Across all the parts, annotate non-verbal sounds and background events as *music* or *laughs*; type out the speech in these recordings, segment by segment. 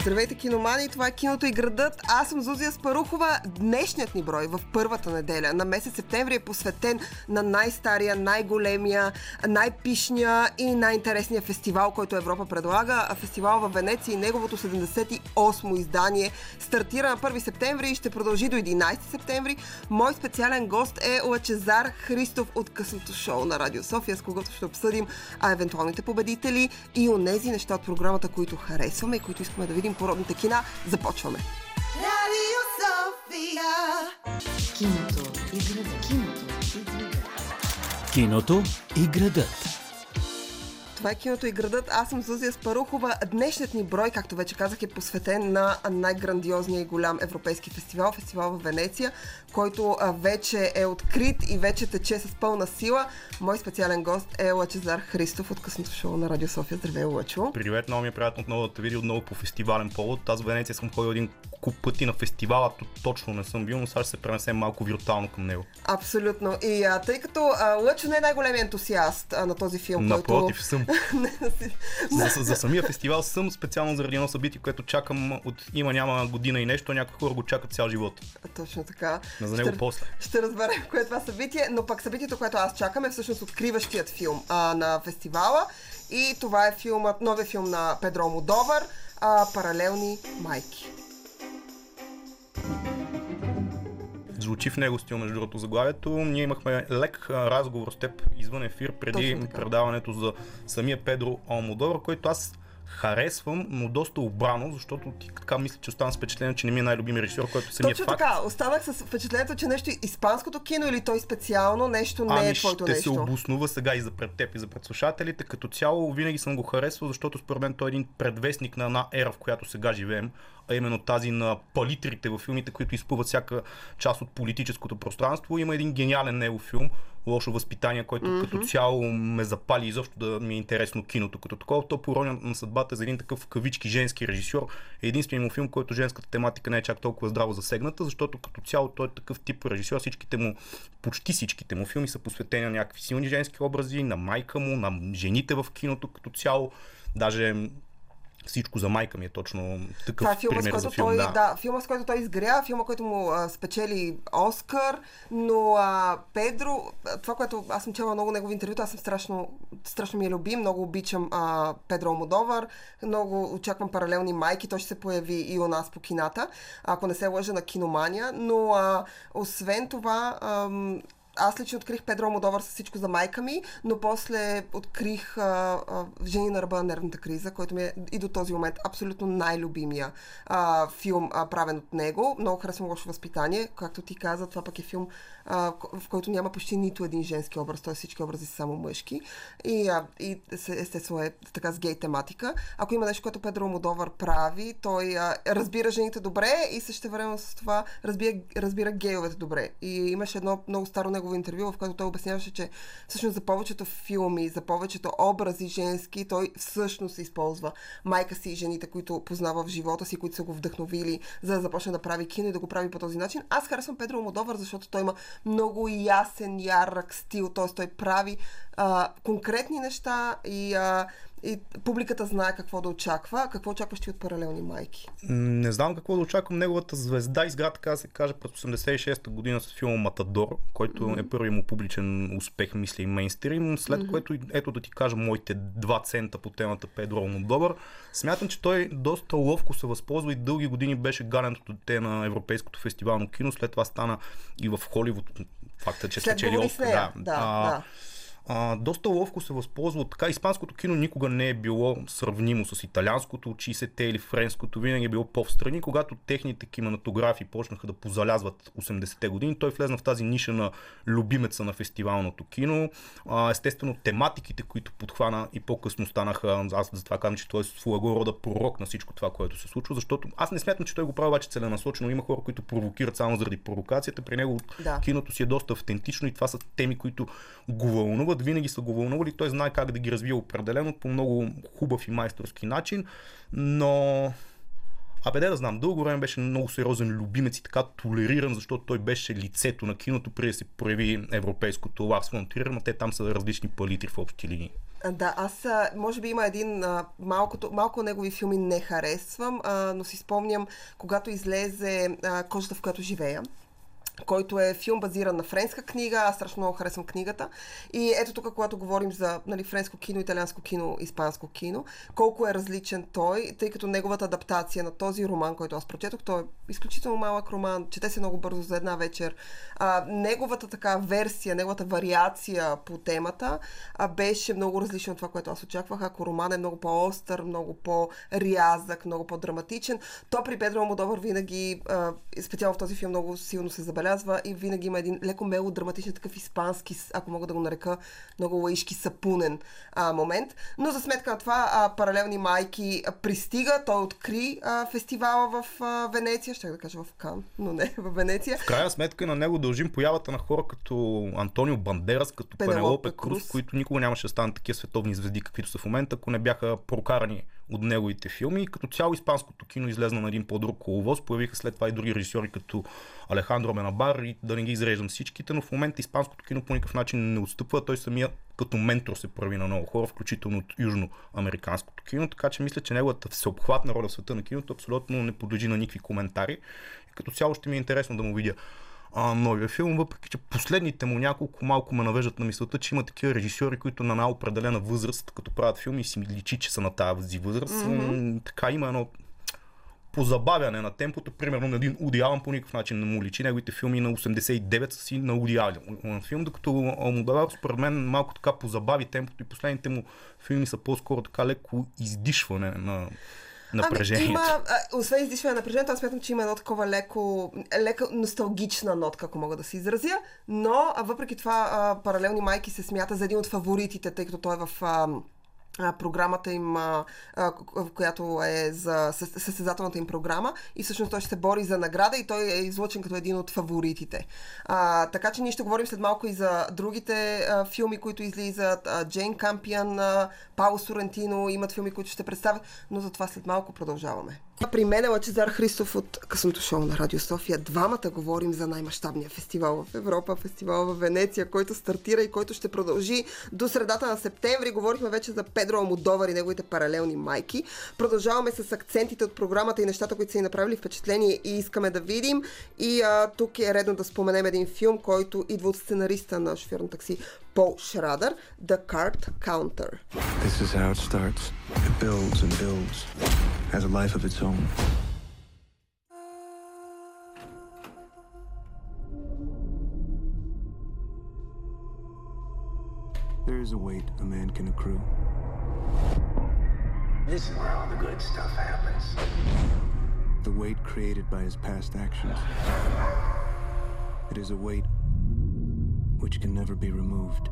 Здравейте, киномани! Това е киното и градът. Аз съм Зузия Спарухова. Днешният ни брой в първата неделя на месец септември е посветен на най-стария, най-големия, най-пишния и най-интересния фестивал, който Европа предлага. Фестивал в Венеция и неговото 78 издание стартира на 1 септември и ще продължи до 11 септември. Мой специален гост е Лачезар Христов от късното шоу на Радио София, с когото ще обсъдим а евентуалните победители и онези неща от програмата, които харесваме и които искаме да видим породните кина. Започваме! Радио София Киното и градът. Киното и градът. Киното и градът. Това е киното и градът. Аз съм Зузия Спарухова. Днешният ни брой, както вече казах, е посветен на най-грандиозния и голям европейски фестивал, фестивал в Венеция, който вече е открит и вече тече с пълна сила. Мой специален гост е Лачезар Христов от късното шоу на Радио София. Здравей, Лачо. Привет, много ми е приятно отново да те видя отново по фестивален повод. Аз в Венеция съм ходил един куп пъти на фестивала, точно не съм бил, но сега ще се пренесем малко виртуално към него. Абсолютно. И а, тъй като а, Лъчо не е най-големият ентусиаст а, на този филм, Напротив, който... съм. *laughs* за, за, самия фестивал съм специално заради едно събитие, което чакам от има няма година и нещо, някои хора го чакат цял живот. Точно така. Но за него ще, после. Ще разберем кое е това събитие, но пък събитието, което аз чакам е всъщност откриващият филм а, на фестивала. И това е филмът, новия филм на Педро Модовар, а, Паралелни майки. Звучи в него стил, между другото, заглавието. Ние имахме лек разговор с теб извън ефир преди предаването за самия Педро Алмодор, който аз харесвам, но доста обрано, защото ти така мисля, че оставам с впечатление, че не ми е най-любими режисьор, който самият Точно факт. така, останах с впечатлението, че нещо испанското кино или той специално нещо не е ами е твоето ще нещо. се обоснува сега и за пред теб и за пред слушателите. Като цяло винаги съм го харесвал, защото според мен той е един предвестник на една ера, в която сега живеем, а именно тази на палитрите в филмите, които изпъват всяка част от политическото пространство. Има един гениален негов филм, лошо възпитание, който mm-hmm. като цяло ме запали изобщо да ми е интересно киното. Като такова, то пороня на съдбата за един такъв кавички женски режисьор. Е единственият му филм, който женската тематика не е чак толкова здраво засегната, защото като цяло той е такъв тип режисьор. Всичките му, почти всичките му филми са посветени на някакви силни женски образи, на майка му, на жените в киното като цяло. Даже всичко за майка ми е точно такъв Това е филма, пример с който за филм. Той, да. да, филма, с който той изгря, филма, който му а, спечели Оскар, но а, Педро, това, което аз съм чела много негови интервюта, аз съм страшно, страшно ми е любим, много обичам а, Педро Модовар, много очаквам паралелни майки, той ще се появи и у нас по кината, ако не се лъжа на киномания, но а, освен това, а, аз лично открих Педро Модовар с всичко за майка ми, но после открих а, а, Жени на ръба на нервната криза, който ми е и до този момент абсолютно най-любимия а, филм, а, правен от него. Много харесвам лошо възпитание. Както ти каза, това пък е филм, а, в който няма почти нито един женски образ, т.е. всички образи са само мъжки. И, а, и естествено е така с гей тематика. Ако има нещо, което Педро Модовар прави, той а, разбира жените добре и също време с това разбира, разбира гейовете добре. И имаше едно много старо негово интервю, в което той обясняваше, че всъщност за повечето филми, за повечето образи женски, той всъщност използва майка си и жените, които познава в живота си, които са го вдъхновили, за да започне да прави кино и да го прави по този начин. Аз харесвам Педро Модовър, защото той има много ясен, ярък стил, т.е. той прави а, конкретни неща и а, и публиката знае какво да очаква. Какво очакваш ти от паралелни майки? Не знам какво да очаквам. Неговата звезда изград, така да се каже, през 86-та година с филма Матадор, който mm-hmm. е първият му публичен успех, мисля и мейнстрим, след mm-hmm. което, ето да ти кажа моите два цента по темата Педро Добър. Смятам, че той доста ловко се възползва и дълги години беше галеното дете на Европейското фестивално кино, след това стана и в Холивуд. Факта, че спечели Оскар. Да, да, да а, доста ловко се възползва от така. Испанското кино никога не е било сравнимо с италианското от 60-те или френското, винаги е било по-встрани. Когато техните кинематографи почнаха да позалязват 80-те години, той влезна в тази ниша на любимеца на фестивалното кино. А, естествено, тематиките, които подхвана и по-късно станаха, аз затова казвам, че той е своего рода пророк на всичко това, което се случва, защото аз не смятам, че той го прави обаче целенасочено. Има хора, които провокират само заради провокацията. При него да. киното си е доста автентично и това са теми, които го вълнуват винаги са го вълнували, той знае как да ги развие определено по много хубав и майсторски начин, но Абе, да знам, дълго време беше много сериозен любимец и така толериран, защото той беше лицето на киното, преди да се прояви европейското Ларс фон но те там са различни палитри в общи линии. Да, аз може би има един а, малкото, малко негови филми не харесвам, а, но си спомням, когато излезе а, Кожата, в която живея който е филм базиран на френска книга. Аз страшно много харесвам книгата. И ето тук, когато говорим за нали, френско кино, италианско кино, испанско кино, колко е различен той, тъй като неговата адаптация на този роман, който аз прочетох, той е изключително малък роман, чете се много бързо за една вечер. А, неговата така версия, неговата вариация по темата а, беше много различна от това, което аз очаквах. Ако роман е много по-остър, много по-рязък, много по-драматичен, то при Педро Модовър винаги, а, специално в този филм, много силно се забелязва забелязва и винаги има един леко мелодраматичен такъв испански, ако мога да го нарека, много лаишки сапунен а, момент. Но за сметка на това а, паралелни майки а, пристига, той откри а, фестивала в а, Венеция, ще да кажа в Кан, но не в Венеция. В крайна сметка на него дължим появата на хора като Антонио Бандерас, като Пенелопе Круз, които никога нямаше да станат такива световни звезди, каквито са в момента, ако не бяха прокарани от неговите филми. Като цяло испанското кино излезна на един по-друг коловоз. Появиха след това и други режисьори като Алехандро Менабар и да не ги изреждам всичките, но в момента испанското кино по никакъв начин не отстъпва. Той самия като ментор се прави на много хора, включително от южноамериканското кино, така че мисля, че неговата всеобхватна роля в света на киното абсолютно не подлежи на никакви коментари. И като цяло ще ми е интересно да му видя а, новия филм, въпреки че последните му няколко малко ме навеждат на мисълта, че има такива режисьори, които на една определена възраст, като правят филми, си личи, че са на тази възраст. Mm-hmm. Така има едно позабавяне на темпото, примерно на един Уди Алън по никакъв начин не му личи. Неговите филми на 89 са си на Уди Алън филм, докато Алмодавар според мен малко така позабави темпото и последните му филми са по-скоро така леко издишване на напрежението. Ами, има, а, освен издишване на напрежението, аз смятам, че има едно такова леко, леко носталгична нотка, ако мога да се изразя, но а, въпреки това а, паралелни майки се смята за един от фаворитите, тъй като той е в а, програмата им, а, която е за състезателната им програма и всъщност той ще се бори за награда и той е излъчен като един от фаворитите. А, така че ние ще говорим след малко и за другите а, филми, които излизат. А, Джейн Кампиан, а, Сорентино имат филми, които ще представят, но за това след малко продължаваме. При мен е Лачезар Христов от късното шоу на Радио София. Двамата говорим за най-мащабния фестивал в Европа, фестивал в Венеция, който стартира и който ще продължи до средата на септември. Говорихме вече за Педро Алмодовар и неговите паралелни майки. Продължаваме с акцентите от програмата и нещата, които са ни направили впечатление и искаме да видим. И а, тук е редно да споменем един филм, който идва от сценариста на шофьор на такси Rather, the card counter. This is how it starts. It builds and builds, has a life of its own. There is a weight a man can accrue. This is where all the good stuff happens. The weight created by his past actions. It is a weight which can never be removed.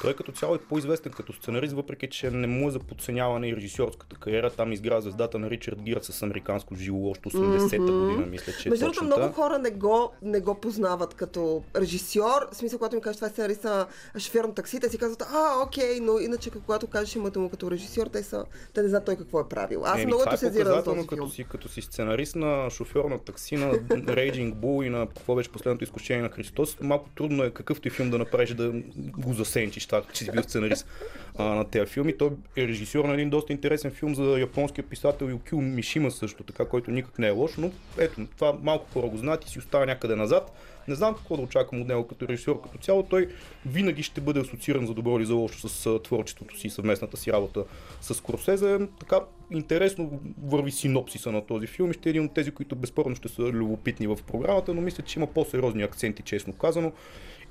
Той като цяло е по-известен като сценарист, въпреки че не му е за подценяване и режисьорската кариера. Там изгря звездата на Ричард Гир с американско жило още 80-та mm-hmm. година, мисля, че. Е Между другото, много хора не го, не го познават като режисьор. В смисъл, когато ми кажеш това е сценарист на шофьор на такси, те си казват, а, окей, но иначе когато кажеш името му като режисьор, те, са, те не знаят той какво е правил. Аз много това се зира този като си, като си сценарист на шофьор на такси, на Raging Bull и на какво беше последното изкушение на Христос, малко трудно е какъвто и филм да направиш да го засенчиш това, че си бил сценарист а, на тези филми. Той е режисьор на един доста интересен филм за японския писател Юкио Мишима също, така, който никак не е лош, но ето, това малко хора го знаят и си остава някъде назад. Не знам какво да очаквам от него като режисьор като цяло. Той винаги ще бъде асоцииран за добро или за лошо с творчеството си, съвместната си работа с Корсезе. Така интересно върви синопсиса на този филм ще е един от тези, които безспорно ще са любопитни в програмата, но мисля, че има по-сериозни акценти, честно казано.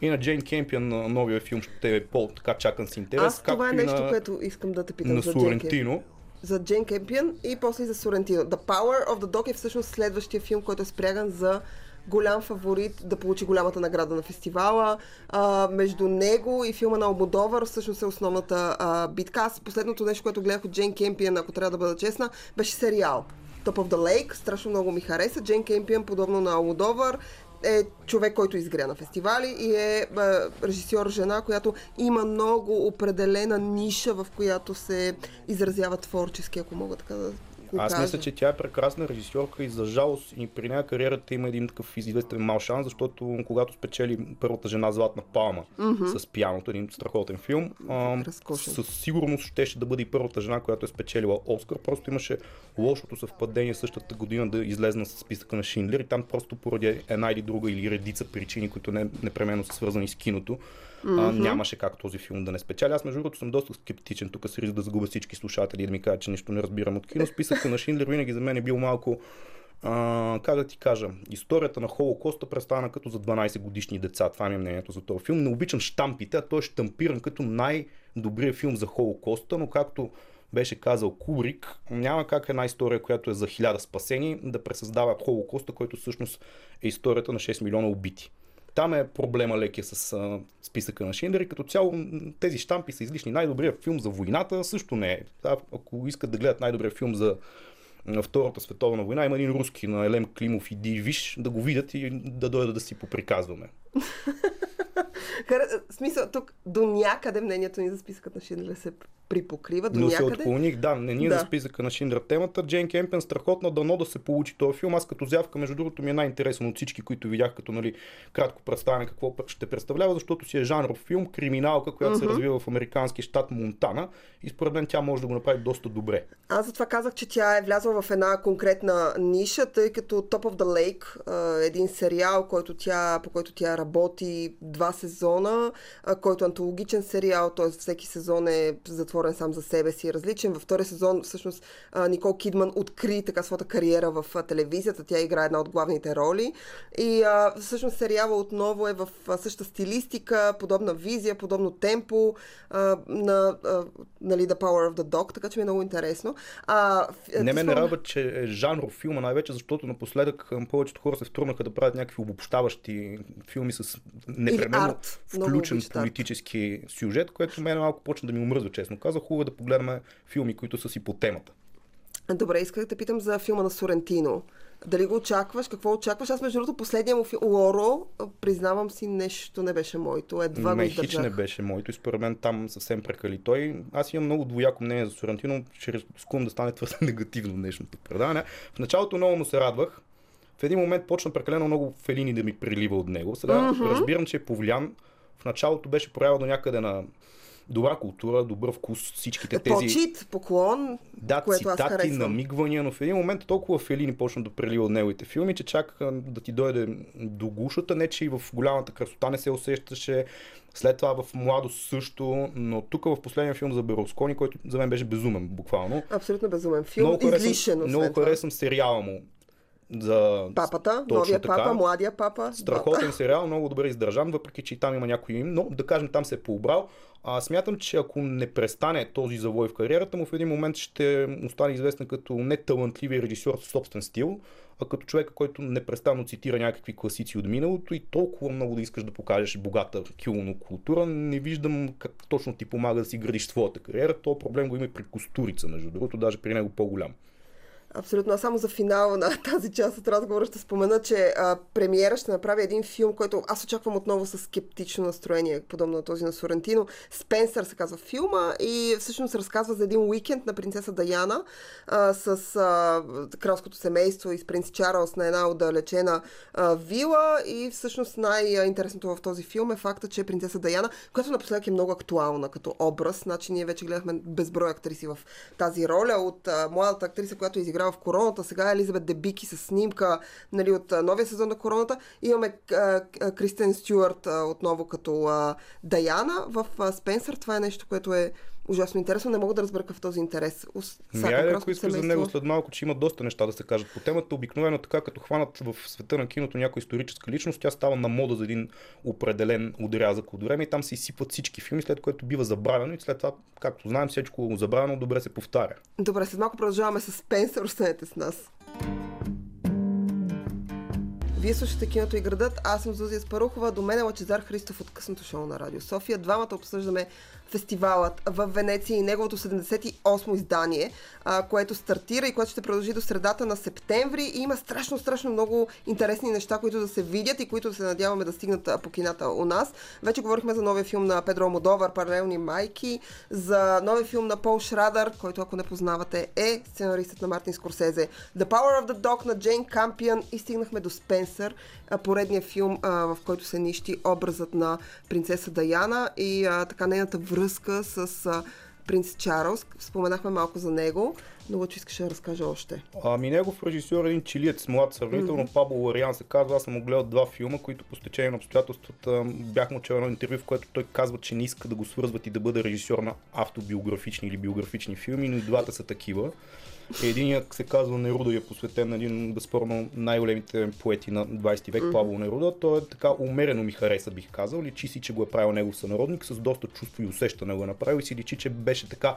И на Джейн Кемпиан на новия филм ще е по-така чакан с интерес. Аз това е нещо, на... което искам да те питам на за Сорентино. За Джейн Кемпиан и после за Сорентино. The Power of the Dog е всъщност следващия филм, който е спряган за голям фаворит да получи голямата награда на фестивала. А, между него и филма на Ободовър всъщност е основната а, битка. Аз последното нещо, което гледах от Джейн Кемпиан, ако трябва да бъда честна, беше сериал. Top of the Lake, страшно много ми хареса. Джейн Кемпиан, подобно на Алмодовър, е човек, който изгря на фестивали и е режисьор жена, която има много определена ниша, в която се изразява творчески, ако мога така да го Аз кажа. мисля, че тя е прекрасна режисьорка и за жалост и при нея кариерата има един такъв известен мал шанс, защото когато спечели първата жена Златна Палма mm-hmm. с пианото, един страхотен филм, а, със сигурност щеше да бъде и първата жена, която е спечелила Оскар. Просто имаше лошото съвпадение същата година да излезна с списъка на Шиндлер и там просто поради една или друга или редица причини, които не непременно са свързани с киното, Mm-hmm. А, нямаше как този филм да не спечели. Аз между другото съм доста скептичен, тук се да загубя всички слушатели и да ми кажат, че нищо не разбирам от кино. Списъка на Шиндлер винаги за мен е бил малко а, как да ти кажа, историята на Холокоста представена като за 12 годишни деца. Това ми е мнението за този филм. Не обичам штампите, а той е штампиран като най-добрият филм за Холокоста, но както беше казал Кубрик, няма как една история, която е за хиляда спасени, да пресъздава Холокоста, който всъщност е историята на 6 милиона убити. Там е проблема лекия с а, списъка на Шиндер като цяло тези штампи са излишни. Най-добрият филм за войната също не е. Ако искат да гледат най-добрият филм за на Втората световна война, има един руски на Елем Климов и Ди Виш, да го видят и да дойдат да си поприказваме. *laughs* Смисъл, тук до някъде мнението ни за списъкът на Шиндлер се припокрива до Но някъде. се отклоних, да, не ние да. за списъка на Шиндър темата. Джейн Кемпен страхотно дано да се получи този филм. Аз като зявка, между другото, ми е най-интересен от всички, които видях като нали, кратко представяне какво ще представлява, защото си е жанров филм, криминалка, която uh-huh. се развива в американски щат Монтана и според мен тя може да го направи доста добре. Аз затова казах, че тя е влязла в една конкретна ниша, тъй като Top of the Lake, един сериал, който тя, по който тя работи два сезона, който е антологичен сериал, т.е. всеки сезон е затворен сам за себе си, различен. Във втория сезон всъщност Никол Кидман откри така своята кариера в телевизията. Тя играе една от главните роли. И а, всъщност сериала отново е в същата стилистика, подобна визия, подобно темпо а, на а, нали, The Power of the Dog, така че ми е много интересно. А, не ме не радва, че е жанров филма, най-вече защото напоследък повечето хора се втурнаха да правят някакви обобщаващи филми с непременно включен политически сюжет, което мен малко почна да ми омръзва, честно казах, хубаво е да погледнем филми, които са си по темата. Добре, исках да питам за филма на Сорентино. Дали го очакваш? Какво очакваш? Аз, между другото, последния му филм, Лоро, признавам си, нещо не беше моето. Едва не, хич не беше моето и според мен там съвсем прекали той. Аз имам много двояко мнение за Сорентино, ще рискувам да стане твърде *laughs* негативно днешното предаване. В началото много му се радвах. В един момент почна прекалено много фелини да ми прилива от него. Сега uh-huh. разбирам, че е повлиян. В началото беше проява до някъде на добра култура, добър вкус, всичките тези... Почит, поклон, да, което цитати, аз харесвам. намигвания, но в един момент толкова Фелини почна да прелива от неговите филми, че чак да ти дойде до гушата, не че и в голямата красота не се усещаше, след това в младост също, но тук в последния филм за Бероскони, който за мен беше безумен, буквално. Абсолютно безумен филм, много излишен. Много харесвам сериала му за папата, новия така. папа, младия папа. Страхотен сериал, много добре издържан, въпреки че и там има някой им, но да кажем там се е поубрал. А, смятам, че ако не престане този завой в кариерата му, в един момент ще остане известен като не талантливия режисьор с собствен стил, а като човек, който непрестанно цитира някакви класици от миналото и толкова много да искаш да покажеш богата култура, не виждам как точно ти помага да си градиш своята кариера. То проблем го има и при Костурица, между другото, даже при него по-голям. Абсолютно. А само за финал на *laughs* тази част от разговора ще спомена, че а, премиера ще направи един филм, който аз очаквам отново с скептично настроение, подобно на този на Сорентино. Спенсър се казва филма и всъщност разказва за един уикенд на принцеса Даяна а, с а, кралското семейство и с принц Чарлз на една отдалечена а, вила и всъщност най-интересното в този филм е факта, че принцеса Даяна, която напоследък е много актуална като образ, значи ние вече гледахме безброй актриси в тази роля от а, младата актриса, която изигра изиграва в Короната, сега Елизабет Дебики с снимка нали, от новия сезон на Короната. Имаме Кристен Стюарт отново като Даяна в Спенсър. Това е нещо, което е ужасно интересно. Не мога да разбера какъв този интерес. Айде, ако искаш за него след малко, че има доста неща да се кажат по темата. Обикновено така, като хванат в света на киното някоя историческа личност, тя става на мода за един определен отрязък от време и там се изсипват всички филми, след което бива забравено и след това, както знаем, всичко забравено добре се повтаря. Добре, след малко продължаваме с Спенсър, останете с нас. Вие слушате киното и градът. Аз съм Зузия Спарухова. До мен е Лачезар Христов от късното шоу на Радио София. Двамата обсъждаме фестивалът в Венеция и неговото 78 издание, а, което стартира и което ще продължи до средата на септември. И има страшно, страшно много интересни неща, които да се видят и които се надяваме да стигнат по кината у нас. Вече говорихме за новия филм на Педро Модовар, Паралелни майки, за новия филм на Пол Шрадър, който ако не познавате е сценаристът на Мартин Скорсезе, The Power of the Dog на Джейн Кампиан и стигнахме до Спенсър, поредния филм, в който се нищи образът на принцеса Даяна и така нейната връзка с принц Чарлз. Споменахме малко за него. Много че искаш да разкажа още. Ами негов режисьор е един чилиец, млад сравнително, mm-hmm. Пабло Лариан се казва. Аз съм му гледал два филма, които по стечение на обстоятелствата бях му чел едно интервю, в което той казва, че не иска да го свързват и да бъде режисьор на автобиографични или биографични филми, но и двата са такива. Единият се казва Неруда и е посветен на един безспорно най-големите поети на 20 век, mm-hmm. Павло Неруда. Той е така умерено ми хареса, бих казал. Личи си, че го е правил негов сънародник, с доста чувство и усещане го е направил и си личи, че беше така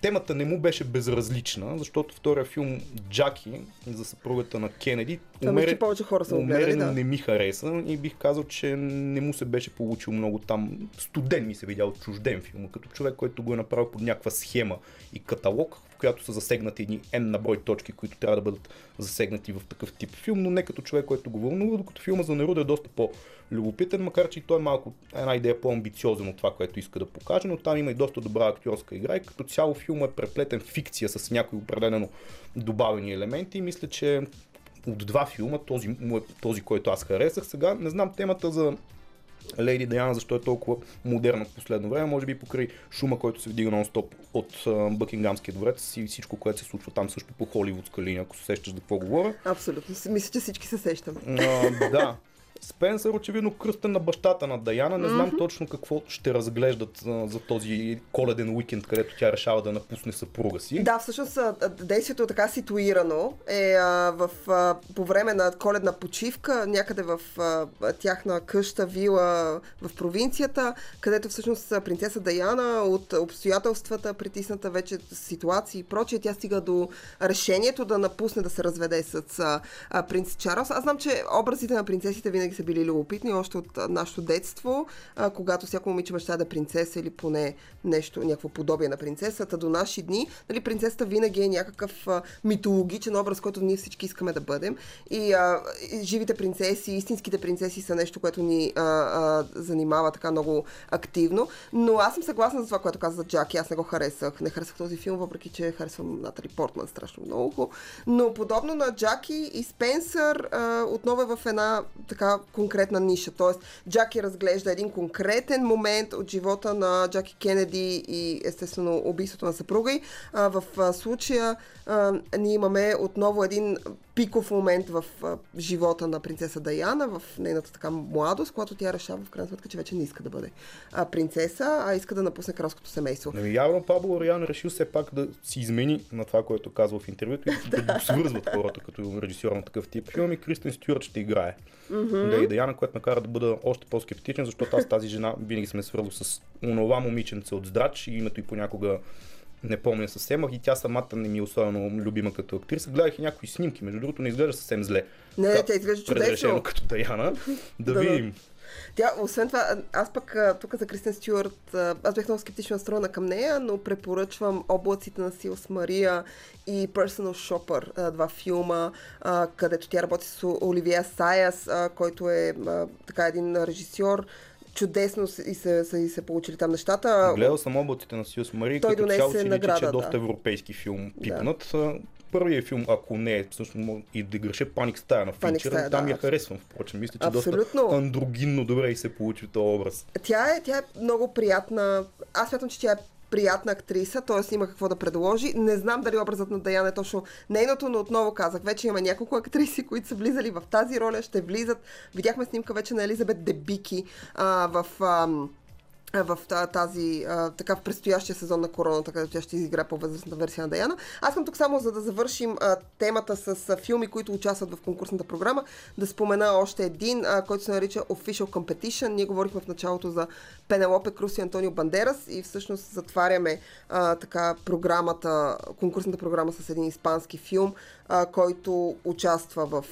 темата не му беше безразлична, защото втория филм Джаки за съпругата на Кенеди умерен, повече хора са умерено да. не ми хареса и бих казал, че не му се беше получил много там. Студен ми се видял чужден филм, като човек, който го е направил под някаква схема и каталог, която са засегнати едни N на брой точки, които трябва да бъдат засегнати в такъв тип филм, но не като човек, който го вълнува, докато филма за Неруда е доста по-любопитен, макар че и той е малко една идея по-амбициозен от това, което иска да покаже, но там има и доста добра актьорска игра и като цяло филма е преплетен фикция с някои определено добавени елементи и мисля, че от два филма, този, е този, който аз харесах. Сега не знам темата за Лейди Даяна, защо е толкова модерна в последно време, може би покрай шума, който се вдига нон-стоп от Бъкингамския дворец и всичко, което се случва там също по холивудска линия, ако се сещаш за какво говоря. Абсолютно. Мисля, че всички се сещаме. А, да. Спенсър очевидно кръстен на бащата на Даяна. Не знам mm-hmm. точно какво ще разглеждат а, за този коледен уикенд, където тя решава да напусне съпруга си. Да, всъщност действието е така ситуирано е а, в, а, по време на коледна почивка, някъде в а, тяхна къща, вила в провинцията, където всъщност принцеса Даяна от обстоятелствата, притисната вече ситуации и прочее, тя стига до решението да напусне да се разведе с а, принц Чарлз. Аз знам, че образите на принцесите винаги са били любопитни още от нашето детство, а, когато всяко момиче мечта да е принцеса или поне нещо, някакво подобие на принцесата. До наши дни, нали, принцесата винаги е някакъв а, митологичен образ, който ние всички искаме да бъдем. И, а, живите принцеси, истинските принцеси са нещо, което ни а, а, занимава така много активно. Но аз съм съгласна за това, което каза за Джаки. Аз не го харесах. Не харесах този филм, въпреки че харесвам Натали Портман страшно много. Но подобно на Джаки и Спенсър, а, отново е в една така конкретна ниша. Тоест, Джаки разглежда един конкретен момент от живота на Джаки Кенеди и естествено убийството на съпруга й. А, в а, случая а, ние имаме отново един пиков момент в а, живота на принцеса Даяна, в нейната така младост, когато тя решава в крайна сметка, че вече не иска да бъде а, принцеса, а иска да напусне кралското семейство. Ами явно Пабло Ориан решил все пак да си измени на това, което казва в интервюто и да го свързват хората като режисьор на такъв тип филм и Кристен Стюарт ще играе. Mm-hmm. Да и Даяна, което ме кара да бъда още по-скептичен, защото аз тази жена винаги сме свързал с онова момиченце от здрач и името и понякога не помня съвсем, и тя самата не ми е особено любима като актриса. Гледах и някои снимки, между другото не изглежда съвсем зле. Не, тя изглежда чудесно. като Даяна. Да, да видим. Тя, освен това, аз пък тук за Кристен Стюарт, аз бях много скептично настроена към нея, но препоръчвам Облаците на Силс Мария и Personal Shopper, два филма, където тя работи с Оливия Саяс, който е така един режисьор, чудесно и се, са, и се получили там нещата. Гледал съм облаците на Сиус Мари, Той като цяло си награда, личи, че е доста да. европейски филм пипнат. Да. Първият филм, ако не е, всъщност и да греша Паник стая на Финчера, там да, я харесвам, впрочем. Мисля, че Абсолютно. доста андрогинно добре и се получи този образ. Тя е, тя е много приятна. Аз смятам, че тя е приятна актриса, т.е. има какво да предложи. Не знам дали образът на Даяна е точно нейното, но отново казах, вече има няколко актриси, които са влизали в тази роля, ще влизат. Видяхме снимка вече на Елизабет Дебики а, в... А, в тази, така в предстоящия сезон на короната, където тя ще изигра по-възрастната версия на Даяна. Аз съм тук само за да завършим темата с филми, които участват в конкурсната програма, да спомена още един, който се нарича Official Competition. Ние говорихме в началото за Пенелопе Крус и Антонио Бандерас и всъщност затваряме така програмата, конкурсната програма с един испански филм, който участва в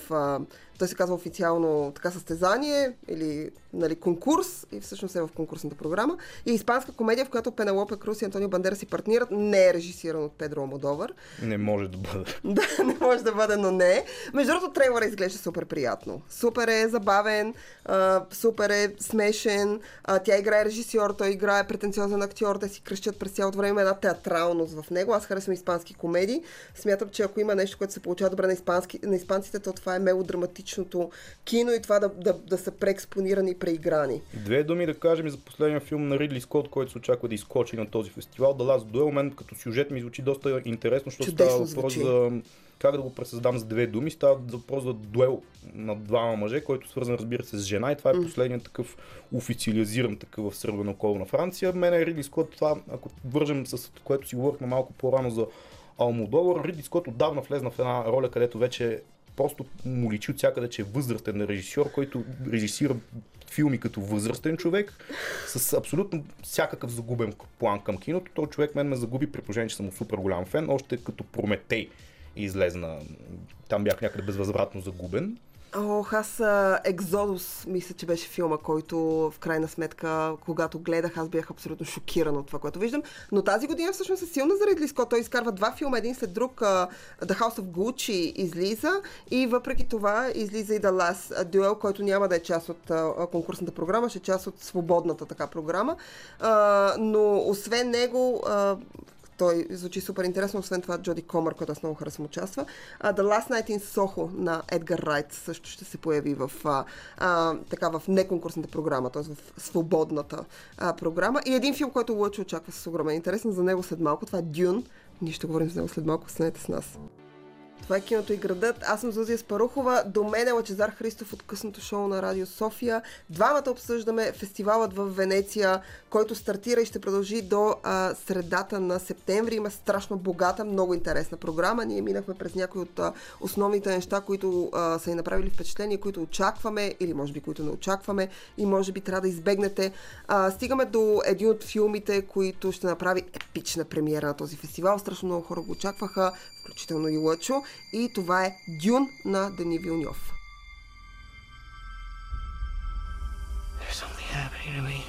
той се казва официално така състезание или нали, конкурс и всъщност е в конкурсната програма. И испанска комедия, в която Пенелопе Крус и Антонио Бандера си партнират, не е режисиран от Педро Амодовър. Не може да бъде. *laughs* да, не може да бъде, но не. Между другото, трейлера изглежда супер приятно. Супер е забавен, а, супер е смешен. А, тя играе режисьор, той играе претенциозен актьор, те си кръщат през цялото време една театралност в него. Аз харесвам испански комедии. Смятам, че ако има нещо, което се получава добре на, испански, на испанците, то това е мелодраматичното кино и това да, да, да са преекспонирани и преиграни. Две думи да кажем за последния филм на Ридли Скот, който се очаква да изкочи на този фестивал. The Last Duel, мен като сюжет ми звучи доста интересно, защото Чудесно става въпрос за как да го пресъздам с две думи. Става въпрос за дуел на двама мъже, който е свързан, разбира се, с жена и това е последният такъв официализиран такъв в сърбено около на Франция. Мене Ридли Скот, това, ако вържем с което си говорихме малко по-рано за Алмодовър, Ридли Скот отдавна влезна в една роля, където вече просто му личи от всякъде, че е възрастен режисьор, който режисира филми като възрастен човек, с абсолютно всякакъв загубен план към киното. Той човек мен ме загуби при положение, че съм супер голям фен, още като Прометей излезна. Там бях някъде безвъзвратно загубен. Ох, аз Екзодус, мисля, че беше филма, който в крайна сметка, когато гледах, аз бях абсолютно шокиран от това, което виждам. Но тази година всъщност е силна за Ридли Скот. Той изкарва два филма, един след друг. The House of Gucci излиза и въпреки това излиза и The Last Duel, който няма да е част от конкурсната програма, ще е част от свободната така програма. Но освен него, той звучи супер интересно, освен това Джоди Комър, който аз много харесвам участва. Uh, The Last Night in Soho на Едгар Райт също ще се появи в, uh, uh, така, в неконкурсната програма, т.е. в свободната uh, програма. И един филм, който Лъчо очаква с огромен интерес, за него след малко, това е Дюн. Ние ще говорим за него след малко, останете с нас. Това е киното и градът. Аз съм Зузия Спарухова. До мен е Лачезар Христов от късното шоу на Радио София. Двамата обсъждаме фестивалът в Венеция, който стартира и ще продължи до а, средата на септември. Има страшно богата, много интересна програма. Ние минахме през някои от а, основните неща, които а, са ни направили впечатление, които очакваме или може би които не очакваме и може би трябва да избегнете. А, стигаме до един от филмите, които ще направи епична премиера на този фестивал. Страшно много хора го очакваха, включително и Лъчо. И това е Дюн на Дени Вилньов. There's something happening to me.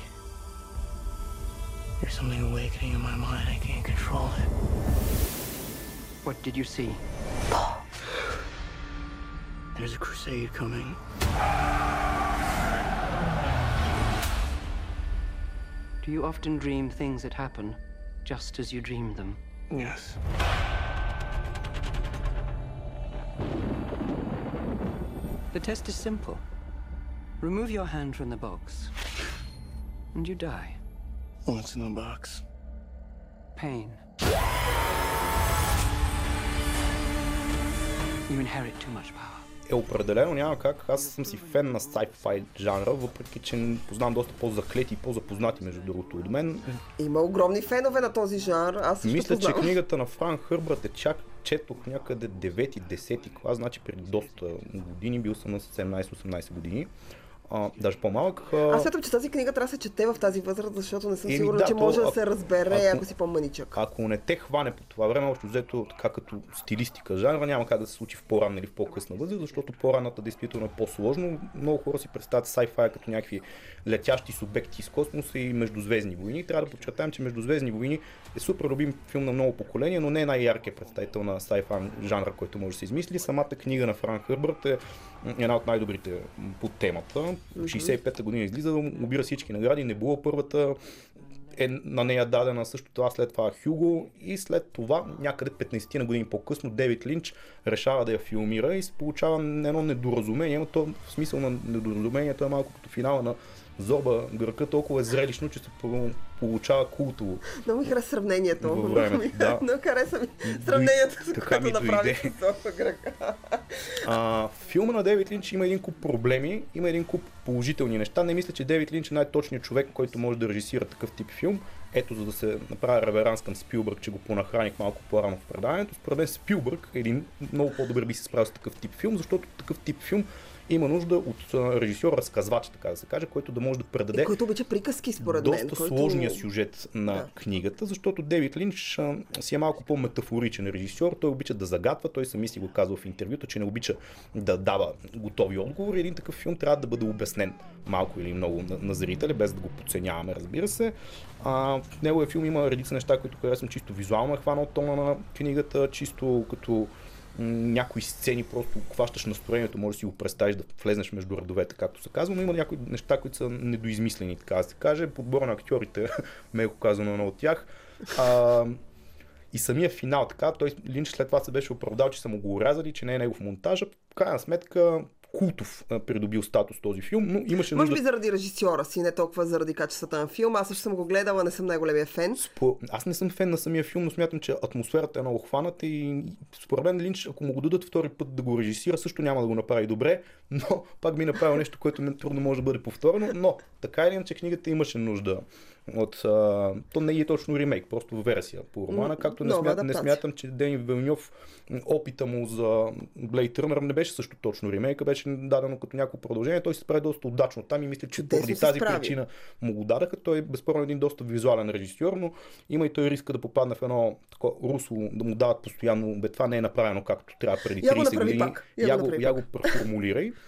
There's something awakening in my mind. I can't control it. What did you see? There's a crusade coming. Do you often dream things that happen just as you dreamed them? Yes. The test is simple. Remove your hand from the box, and you die. What's in the box? Pain. You inherit too much power. Е, определено няма как. Аз съм си фен на sci-fi жанра, въпреки че познавам доста по-заклети и по-запознати между другото от мен. Има огромни фенове на този жанр. Аз също Мисля, че познавам. книгата на Франк Хърбърт е чак четох някъде 9-10 клас, значи преди доста години, бил съм на 17-18 години. А, даже по-малък. А, Аз смятам, че тази книга трябва да се чете в тази възраст, защото не съм Еми, сигурна, да, че то, може да ако- се разбере, ако- ако си по-маничък. Ако не те хване по това време, общо взето така като стилистика жанра, няма как да се случи в по-ранна или в по-късна възраст, защото по-ранната действително е по-сложно. Много хора си представят sci-fi като някакви летящи субекти из космоса и междузвездни войни. Трябва да подчертаем, че Междузвездни войни е супер любим филм на много поколения, но не е най-яркият представител на sci-fi жанра, който може да се измисли. Самата книга на Франк Хърбърт е една от най-добрите по темата. 65-та година излиза, обира всички награди, не било първата, е на нея дадена също това след това Хюго и след това някъде 15 на години по-късно Девид Линч решава да я филмира и се получава едно недоразумение, но то в смисъл на недоразумението е малко като финала на Зоба Гърка, толкова е зрелищно, че се по- получава култово. Много ми хареса сравнението. Във да. *laughs* Много хареса ми сравнението, с което направи с Софа Гръка. А, филма на Девид Линч има един куп проблеми, има един куп положителни неща. Не мисля, че Девид Линч е най-точният човек, който може да режисира такъв тип филм. Ето, за да се направя реверанс към Спилбърг, че го понахраних малко по-рано в преданието. Според мен Спилбърг е един много по-добър би се справил с такъв тип филм, защото такъв тип филм има нужда от а, режисьор разказвач, така да се каже, който да може да предаде И който обича приказки, според доста мен. който... сложния сюжет на Да. книгата, защото Девид Линч а, си е малко по-метафоричен режисьор. Той обича да загатва, той сами си го казва в интервюта, че не обича да дава готови отговори. Един такъв филм трябва да бъде обяснен малко или много на, на зрителя, без да го подценяваме, разбира се. А, в неговия филм има редица неща, които харесвам чисто визуално е хванал тона на книгата, чисто като някои сцени просто хващаш настроението, може да си го представиш да влезнеш между редовете, както се казва, но има някои неща, които са недоизмислени, така да се каже. Подбора на актьорите, *laughs* меко казано, едно от тях. А, и самия финал, така, той Линч след това се беше оправдал, че са му го урязали, че не е негов монтажа. В крайна сметка култов а, придобил статус този филм, но имаше Може нужда... би заради режисьора си, не толкова заради качествата на филма. Аз също съм го гледала, не съм най-големия фен. По... Аз не съм фен на самия филм, но смятам, че атмосферата е много хваната и според мен Линч, ако му го дадат втори път да го режисира, също няма да го направи добре, но пак би направил нещо, което не, трудно може да бъде повторено, но така или иначе книгата имаше нужда от... А... То не е точно ремейк, просто версия по романа, както не, смят, не смятам, че Дени Вилньов опита му за Blade Runner не беше също точно ремейка, беше дадено като някакво продължение, той се справи доста удачно там и мисля, че Чудесно поради тази справи. причина му го дадаха. Той е безспорно един доста визуален режисьор, но има и той риска да попадне в едно такова русло, да му дават постоянно, бе това не е направено както трябва преди Я го 30 години. пак. Я Я го, направи я го преформулирай. *laughs*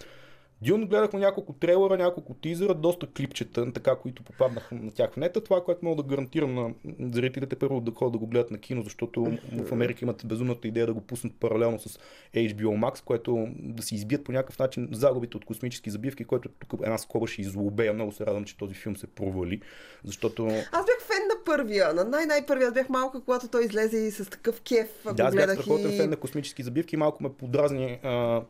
Дюн гледахме няколко трейлера, няколко тизера, доста клипчета, така, които попаднаха на тях в нета. Това, което мога да гарантирам на зрителите, първо да ходят да го гледат на кино, защото в Америка имат безумната идея да го пуснат паралелно с HBO Max, което да си избият по някакъв начин загубите от космически забивки, който тук една скоба ще излобея. Много се радвам, че този филм се провали, защото Аз бях фен на първия, на най-най-първия. Аз бях малка, когато той излезе и с такъв кеф Да, аз бях гледах страхотен и... фен на космически забивки малко ме подразни а,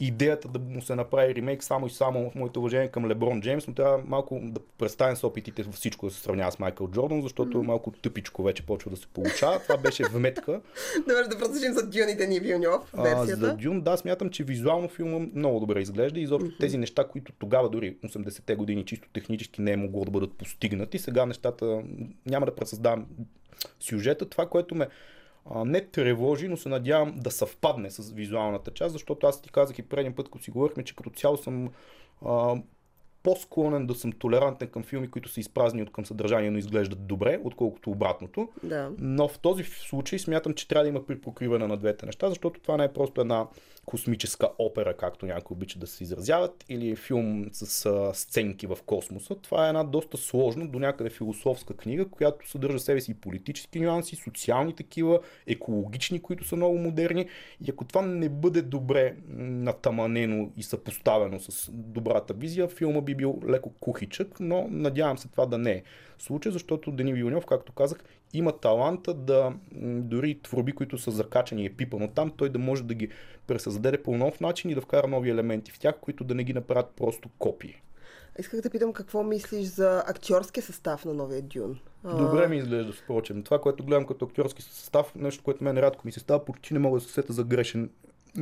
идеята да му се направи ремейк само и само в моето уважение към Леброн Джеймс, но трябва малко да представим с опитите във всичко да се сравнява с Майкъл Джордан, защото малко тъпичко вече почва да се получава. Това беше вметка. *laughs* Добре, да продължим за Дюните ни Вилньов, А, версията. за Дюн, да, смятам, че визуално филма много добре изглежда и изобщо тези неща, които тогава дори 80-те години чисто технически не е могло да бъдат постигнати, сега нещата няма да пресъздавам сюжета. Това, което ме а, не тревожи, но се надявам да съвпадне с визуалната част, защото аз ти казах и предния път, като си говорихме, че като цяло съм а, по-склонен да съм толерантен към филми, които са изпразнени от към съдържание, но изглеждат добре, отколкото обратното. Да. Но в този случай смятам, че трябва да има припокриване на двете неща, защото това не е просто една космическа опера, както някои обичат да се изразяват, или филм с а, сценки в космоса. Това е една доста сложна, до някъде философска книга, която съдържа в себе си и политически нюанси, социални такива, екологични, които са много модерни. И ако това не бъде добре натаманено и съпоставено с добрата визия, филма би бил леко кухичък, но надявам се това да не е случай, защото Дени Вилньов, както казах, има таланта да дори творби, които са закачани и е пипано там, той да може да ги пресъздаде по нов начин и да вкара нови елементи в тях, които да не ги направят просто копии. Исках да питам какво мислиш за актьорския състав на новия Дюн. Добре ми изглежда, впрочем. Това, което гледам като актьорски състав, нещо, което мен рядко ми се става, почти не мога да се сета за грешен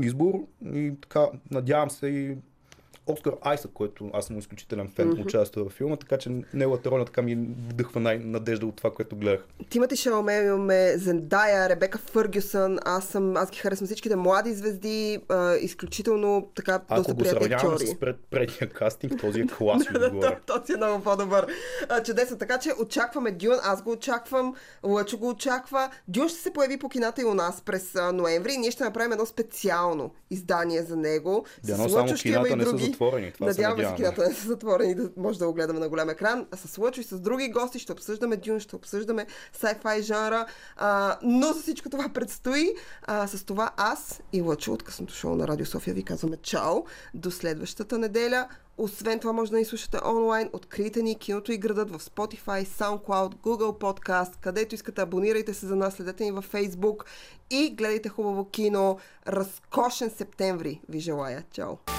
избор. И така, надявам се и Оскар Айсък, който аз съм изключителен фен, mm-hmm. участва във филма, така че неговата роля така ми вдъхва най-надежда от това, което гледах. Тимати Шалме, имаме Зендая, Ребека Фъргюсън, аз, съм, аз ги харесвам всичките млади звезди, а, изключително така Ако доста го приятни сравняваме актьори. с пред, предния кастинг, този е *laughs* клас отгоре. Този е много по-добър. А, чудесно. Така че очакваме Дюн. Аз го очаквам. Лъчо го очаква. Дюн ще се появи по кината и у нас през а, ноември. Ние ще направим едно специално издание за него. Дано С Лъчо ще има кината и други. Затворени, това Надяваме се кината не са затворени, да може да го гледаме на голям екран. С Лъчо и с други гости ще обсъждаме Дюн, ще обсъждаме sci-fi жанра. А, но за всичко това предстои. А, с това аз и Лъчо от късното шоу на Радио София ви казваме чао. До следващата неделя. Освен това може да ни слушате онлайн. Открийте ни киното и градът в Spotify, SoundCloud, Google Podcast, където искате. Абонирайте се за нас, следете ни във Facebook и гледайте хубаво кино. Разкошен септември ви желая. Чао!